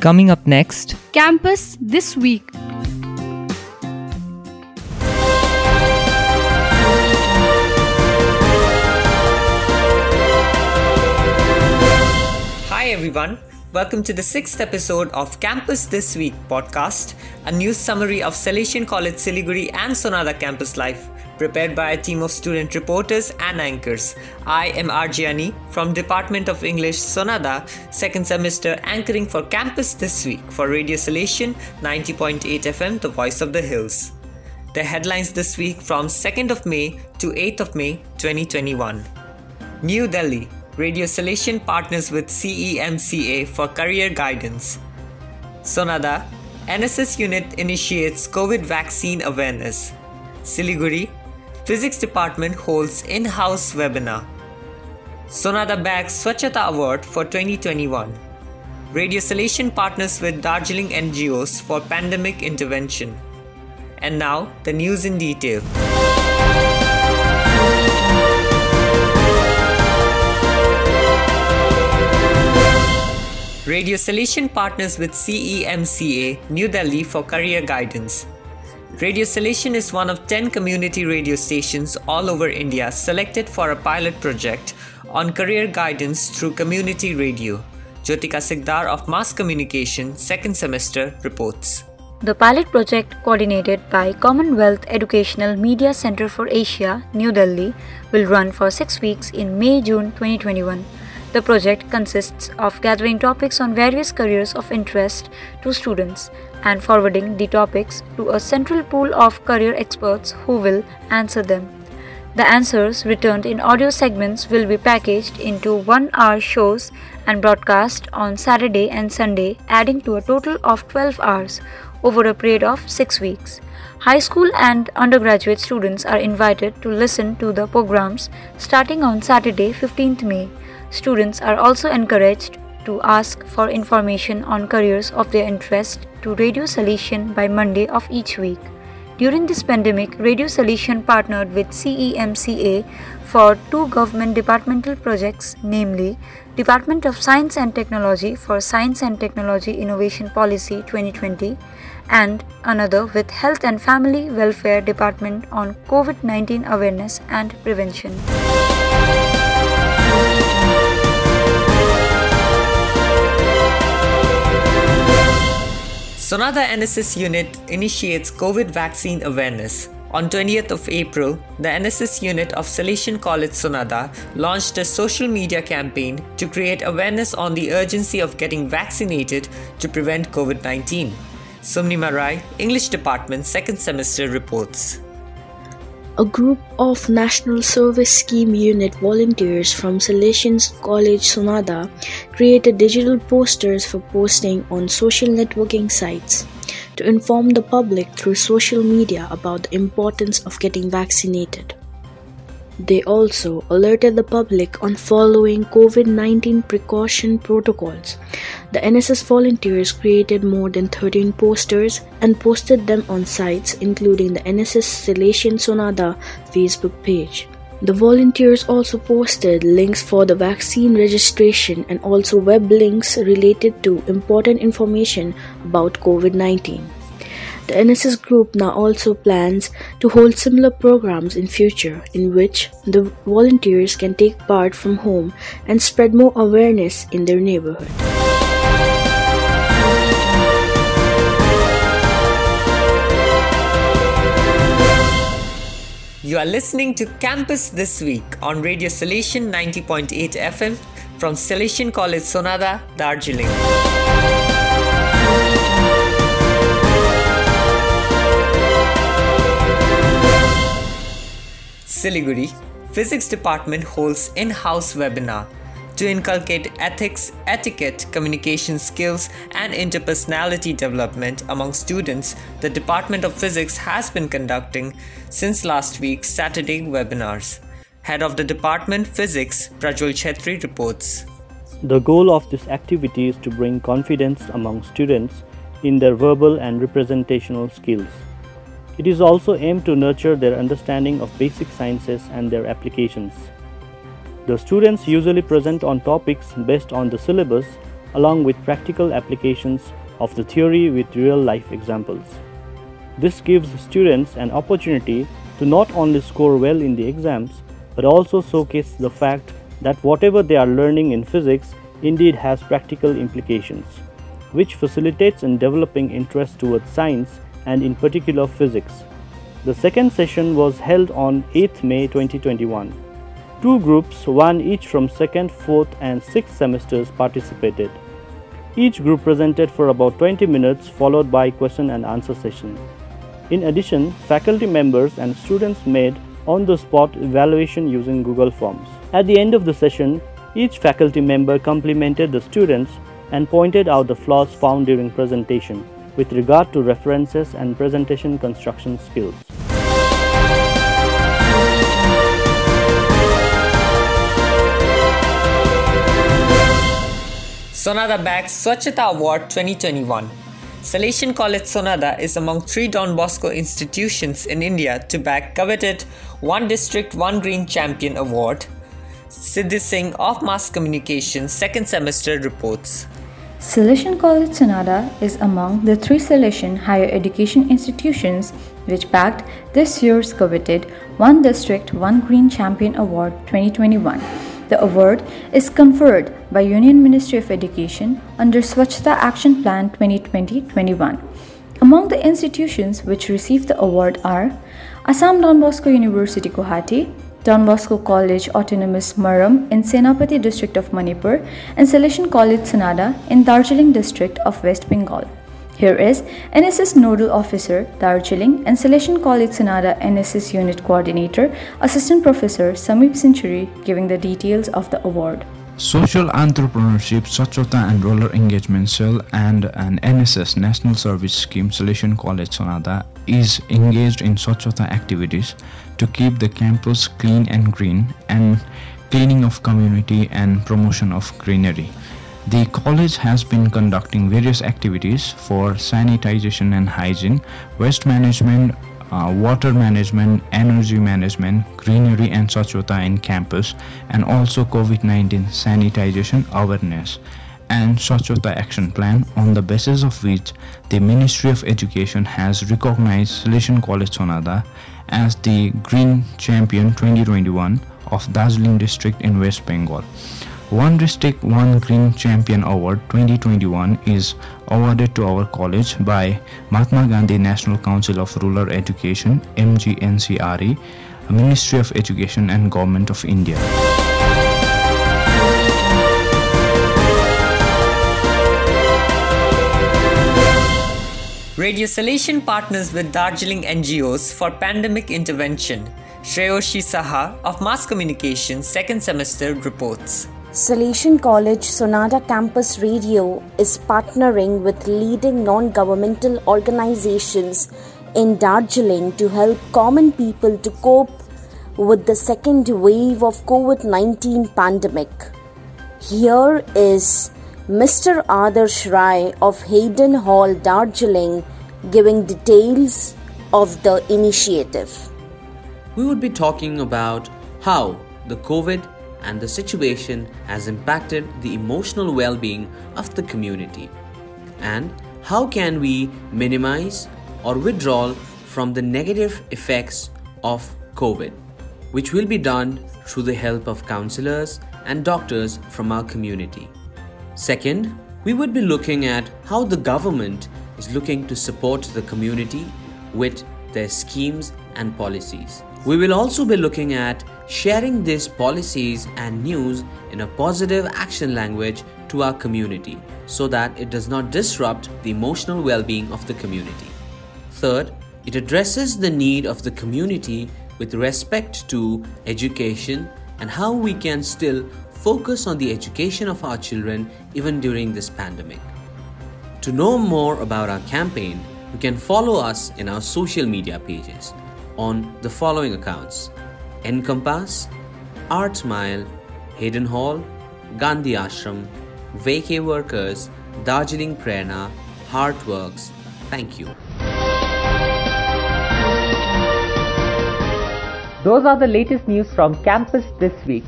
Coming up next, Campus This Week. Hi everyone, welcome to the sixth episode of Campus This Week podcast, a news summary of Salesian College Siliguri and Sonada campus life, prepared by a team of student reporters and anchors. I am Arjiani from Department of English Sonada, second semester anchoring for Campus This Week for Radio Salesian 90.8 FM, the voice of the hills. The headlines this week from 2nd of May to 8th of May 2021. New Delhi, Radio Salesian partners with CEMCA for career guidance. Sonada, NSS unit initiates COVID vaccine awareness. Siliguri, Physics department holds in-house webinar. Sonada bags Swachhata Award for 2021. Radio Salesian partners with Darjeeling NGOs for pandemic intervention. And now, the news in detail. Radio Salesian partners with CEMCA, New Delhi for career guidance. Radio Salesian is one of 10 community radio stations all over India selected for a pilot project on career guidance through community radio. Jyotika Sikdar of Mass Communication, second semester, reports. The pilot project, coordinated by Commonwealth Educational Media Center for Asia, New Delhi, will run for six weeks in May June 2021. The project consists of gathering topics on various careers of interest to students and forwarding the topics to a central pool of career experts who will answer them. The answers returned in audio segments will be packaged into one hour shows and broadcast on Saturday and Sunday, adding to a total of 12 hours over a period of 6 weeks. High school and undergraduate students are invited to listen to the programs starting on Saturday, 15th May. Students are also encouraged to ask for information on careers of their interest to Radio Salesian by Monday of each week. During this pandemic, Radio Salesian partnered with CEMCA for two government departmental projects, namely Department of Science and Technology for Science and Technology Innovation Policy 2020 and another with Health and Family Welfare Department on COVID-19 awareness and prevention. Sonada NSS unit initiates COVID vaccine awareness. On 20th of April, the NSS unit of Salesian College Sonada launched a social media campaign to create awareness on the urgency of getting vaccinated to prevent COVID 19. Sumni Marai, English Department, second semester reports. A group of National Service Scheme Unit volunteers from Salesian College Sonada created digital posters for posting on social networking sites to inform the public through social media about the importance of getting vaccinated. They also alerted the public on following COVID 19 precaution protocols. The NSS volunteers created more than 13 posters and posted them on sites including the NSS Salesian Sonada Facebook page. The volunteers also posted links for the vaccine registration and also web links related to important information about COVID 19. The NSS group now also plans to hold similar programs in future in which the volunteers can take part from home and spread more awareness in their neighborhood. You are listening to Campus This Week on Radio Salesian 90.8 FM from Salesian College Sonada, Darjeeling. Siliguri, Physics Department holds in-house webinar to inculcate ethics, etiquette, communication skills, and interpersonality development among students, the Department of Physics has been conducting since last week's Saturday webinars. Head of the Department Physics, Prajwal Chetri reports. The goal of this activity is to bring confidence among students in their verbal and representational skills. It is also aimed to nurture their understanding of basic sciences and their applications. The students usually present on topics based on the syllabus along with practical applications of the theory with real life examples. This gives students an opportunity to not only score well in the exams but also showcase the fact that whatever they are learning in physics indeed has practical implications, which facilitates in developing interest towards science and in particular physics. The second session was held on 8th May 2021. Two groups, one each from 2nd, 4th and 6th semesters participated. Each group presented for about 20 minutes followed by question and answer session. In addition, faculty members and students made on-the-spot evaluation using Google Forms. At the end of the session, each faculty member complimented the students and pointed out the flaws found during presentation with regard to references and presentation construction skills. Sonada bags Swachhata Award 2021. Salesian College Sonada is among three Don Bosco institutions in India to bag coveted One District One Green Champion Award. Siddhi Singh of Mass Communication second semester reports. Salesian College Sonada is among the three Salesian higher education institutions which bagged this year's coveted One District One Green Champion Award 2021. The award is conferred by Union Ministry of Education under Swachhata Action Plan 2020-21. Among the institutions which received the award are Assam Don Bosco University Guwahati, Don Bosco College Autonomous Maram in Senapati district of Manipur and Salesian College Sonada in Darjeeling district of West Bengal. Here is NSS Nodal Officer Darjeeling and Salesian College Sonada NSS Unit Coordinator Assistant Professor Samip Century giving the details of the award. Social Entrepreneurship, Swachhata and Rural Engagement Cell and an NSS National Service Scheme Salesian College Sonada is engaged in Swachhata activities to keep the campus clean and green and cleaning of community and promotion of greenery. The college has been conducting various activities for sanitization and hygiene, waste management, uh, water management, energy management, greenery and Swachhata in campus, and also COVID-19 sanitization awareness and Swachhata action plan on the basis of which the Ministry of Education has recognized Salesian College Sonada as the Green Champion 2021 of Darjeeling District in West Bengal. One District One Green Champion Award 2021 is awarded to our college by Mahatma Gandhi National Council of Rural Education MGNCRE, Ministry of Education and Government of India. Radio Salesian partners with Darjeeling NGOs for pandemic intervention. Shreyoshi Saha of Mass Communication second semester reports. Salesian College Sonada Campus Radio is partnering with leading non governmental organizations in Darjeeling to help common people to cope with the second wave of COVID-19 pandemic. Here is Mr. Adarsh Rai of Hayden Hall, Darjeeling, giving details of the initiative. We would be talking about how the COVID and the situation has impacted the emotional well being of the community, and how can we minimize or withdraw from the negative effects of COVID, which will be done through the help of counselors and doctors from our community. Second, we would be looking at how the government is looking to support the community with their schemes and policies. We will also be looking at sharing these policies and news in a positive action language to our community so that it does not disrupt the emotional well being of the community. Third, it addresses the need of the community with respect to education and how we can still focus on the education of our children even during this pandemic. To know more about our campaign, you can follow us in our social media pages on the following accounts Encompass, Art Smile, Hayden Hall, Gandhi Ashram, Vacay Workers, Darjeeling Prerna, Heartworks. Thank you. Those are the latest news from campus this week.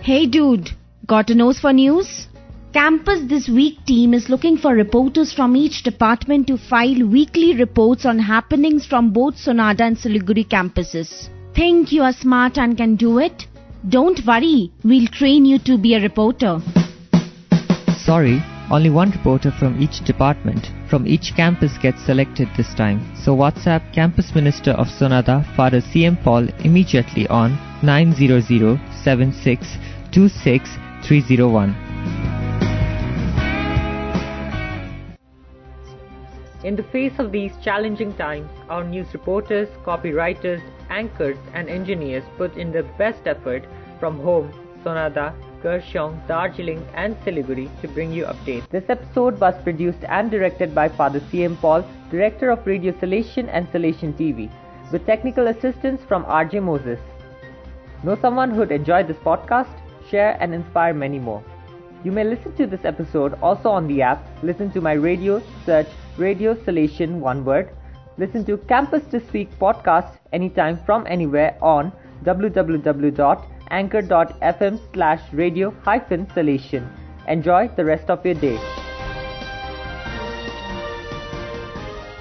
Hey dude, got a nose for news? Campus This Week team is looking for reporters from each department to file weekly reports on happenings from both Sonada and Siliguri campuses. Think you are smart and can do it? Don't worry, we'll train you to be a reporter. Sorry, only one reporter from each department, from each campus gets selected this time. So WhatsApp Campus Minister of Sonada, Father CM Paul, immediately on 900 76 26 301. In the face of these challenging times, our news reporters, copywriters, anchors, and engineers put in their best effort from home, Sonada, Kurseong, Darjeeling, and Siliguri to bring you updates. This episode was produced and directed by Father CM Paul, Director of Radio Salesian and Salesian TV, with technical assistance from RJ Moses. Know someone who'd enjoy this podcast? Share and inspire many more. You may listen to this episode also on the app. Listen to my radio, search Radio Salesian one word. Listen to Campus This Week podcast anytime from anywhere on www.anchor.fm slash radio hyphen Salesian. Enjoy the rest of your day.